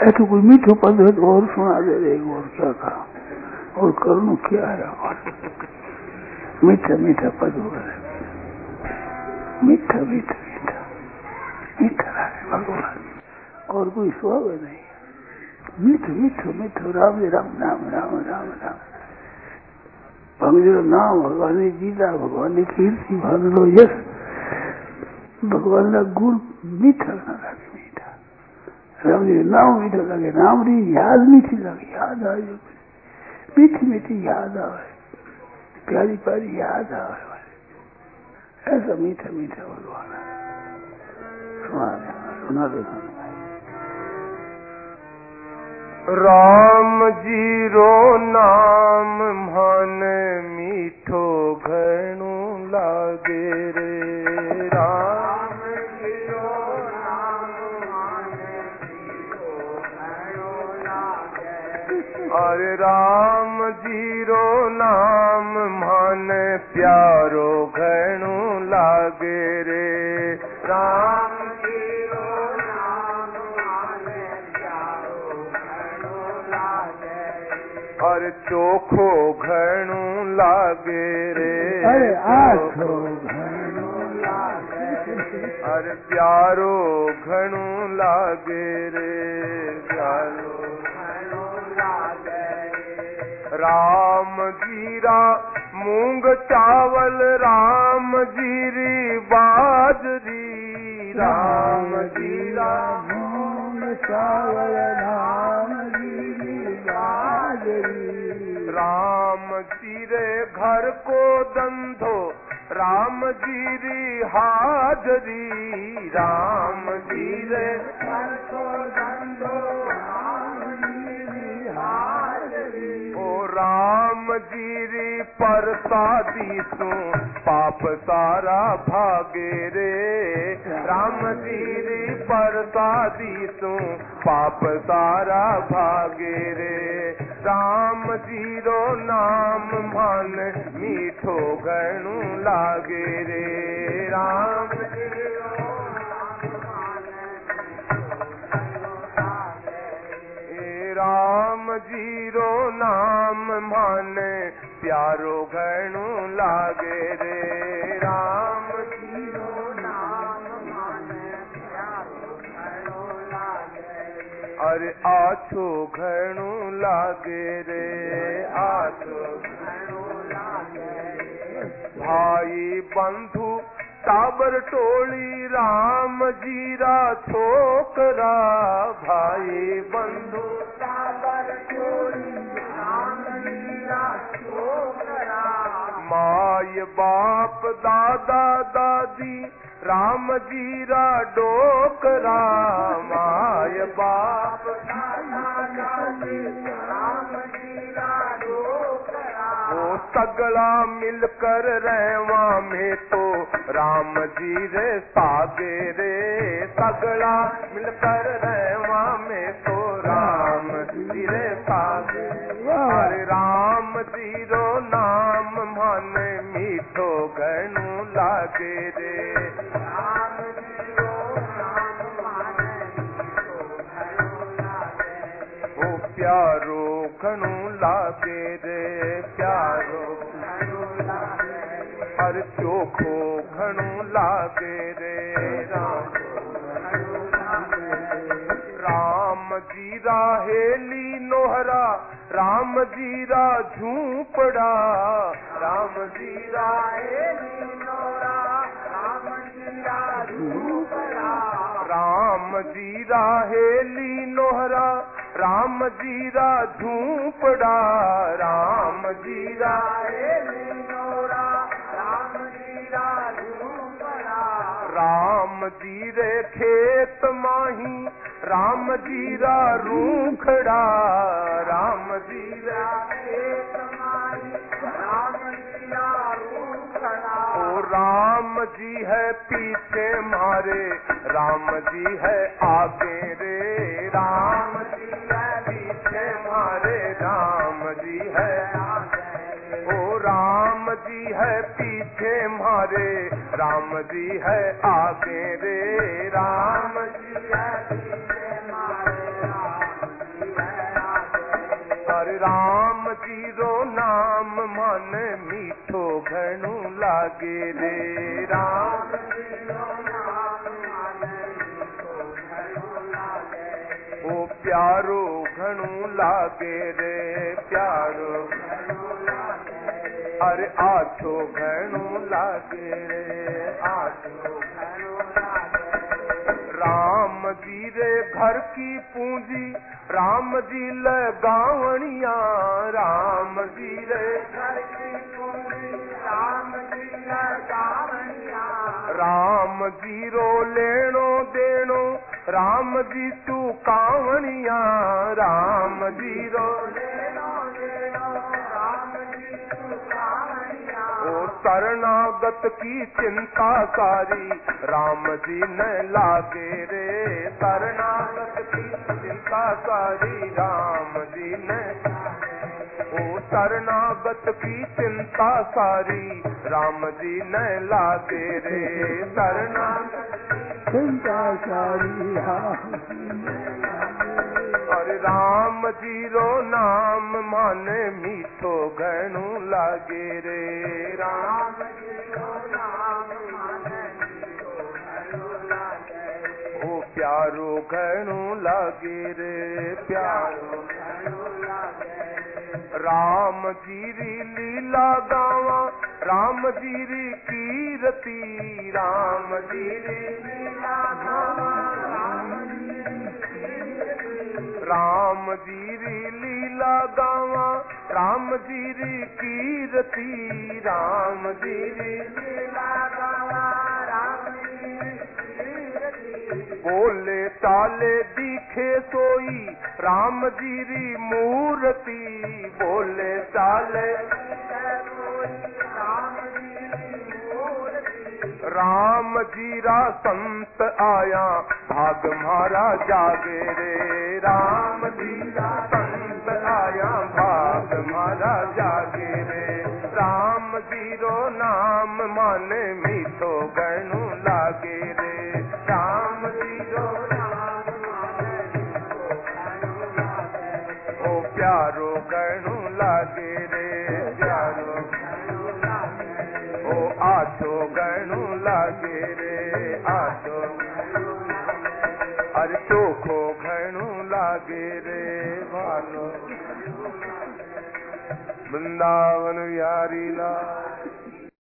है तो कोई मीठो पद है तो और सुना दे रहे और क्या कहा और करण क्या है? मीठा मीठा पद हो रहा है। मीठा मीठा मीठा। मीठा है, भगवान। और कोई स्वभाव नहीं। मिठ मिठ मिठ। राम राम राम राम राम राम। भगजो नाम, भगवान जीता भगवान की कीर्ति भगलो यश। भगवान गुण मीठा ना लगे। મીઠા રામજી નામ મીઠો લાગે રામની યાદ મીઠી લાગે યાદ આવે मीठी मीठी याद आवे प्यारी प्यारी याद आवे ऐसा मीठा मीठा भगवान है सुना दे सुना दे राम जीरो नाम मन अरे राम जीरो नाम मन प्यारो घणो लागे रे। राम जीरो नाम मन प्यारो घणो लागे और चोखो घणो लागे रे। अरे प्यारो घणो लागे रे। प्यारो राम जीरा मूंग चावल राम जीरी बाजरी राम जीरा मूंग चावल राम जी बाजरी राम जीरे घर को दंधो राम जीरी हाजरी। राम जीरे जीरी परसादी सो पाप सारा भागे रे। राम जीरी परसादी सो पाप सारा भागे रे। राम जीरो नाम मन मीठो घणो लागे रे। राम राम जीरो नाम मन प्यारो घणो लागे रे। राम अरे आछो घणो लागे रे। आछो भाई बंधु टाबर टोली राम जीरा छोकरा भाई बंधु बाप दादा दादी, राम जीरा डोकरा माय बाप। वो सगला मिलकर रहवा में तो राम जी रे सागे रे। सगला मिलकर रहवा प्यारो घणो लागे रे प्यारो। हर चोखो घणो लागे रे राम राम जीरा हेली नोहरा राम जीरा झूपड़ा। राम जीरा हेली नोहरा राम जीरा झूपड़ा। राम जीरा हेली नोहरा राम जीरा झूपड़ा राम जीरा राम जीरा झूपड़ा राम जीरे खेत माही, राम जीरा रूखड़ा राम जीरा खेत माही, राम जीरा ओ राम जी है पीछे मारे, राम जी है आगे रे, राम पीछे मारे। राम जी है आगे रे। राम जी है मारे राम राम ज़ीरो नाम मन मीठो घणो लागे रे। राम ओ प्यारो घणो लागे रे। प्यारो अरे आछो घणो लागे रे। आछो राम जी रे घर की पूंजी, राम जी लगावणिया। राम जी रे घर की पूंजी, राम जी लगावणिया। राम जी रो लेणो देणो, राम जी तू कावणिया राम जी रो लेणो शरणागत की चिंता सारी राम जी न लागे रे। शरणागत की चिंता सारी राम जी न। ओ शरणागत की चिंता सारी राम जी न लागे रे। शरणागत चिंता सारी राम और राम जीरो नाम मन मीठो घणो लागे रे। राम जीरो नाम मन मीठो घणो लागे ओ प्यारो घणो लागे रे प्यारो। राम जीरी लीला गावा राम जीरी कीरती। राम जीरी लीला गावा राम जीरी लीला गावा, राम जीरी कीरती, राम जीरी लीला गावा, राम बोले ताले दिखे सोई, राम जीरी मूर्ति। बोले ताले राम जीरा संत आया भाग मारा जागे रे। राम जीरा गणु लागे रे अरे चोखो घणो लागे रे भालो वृंदावन लाल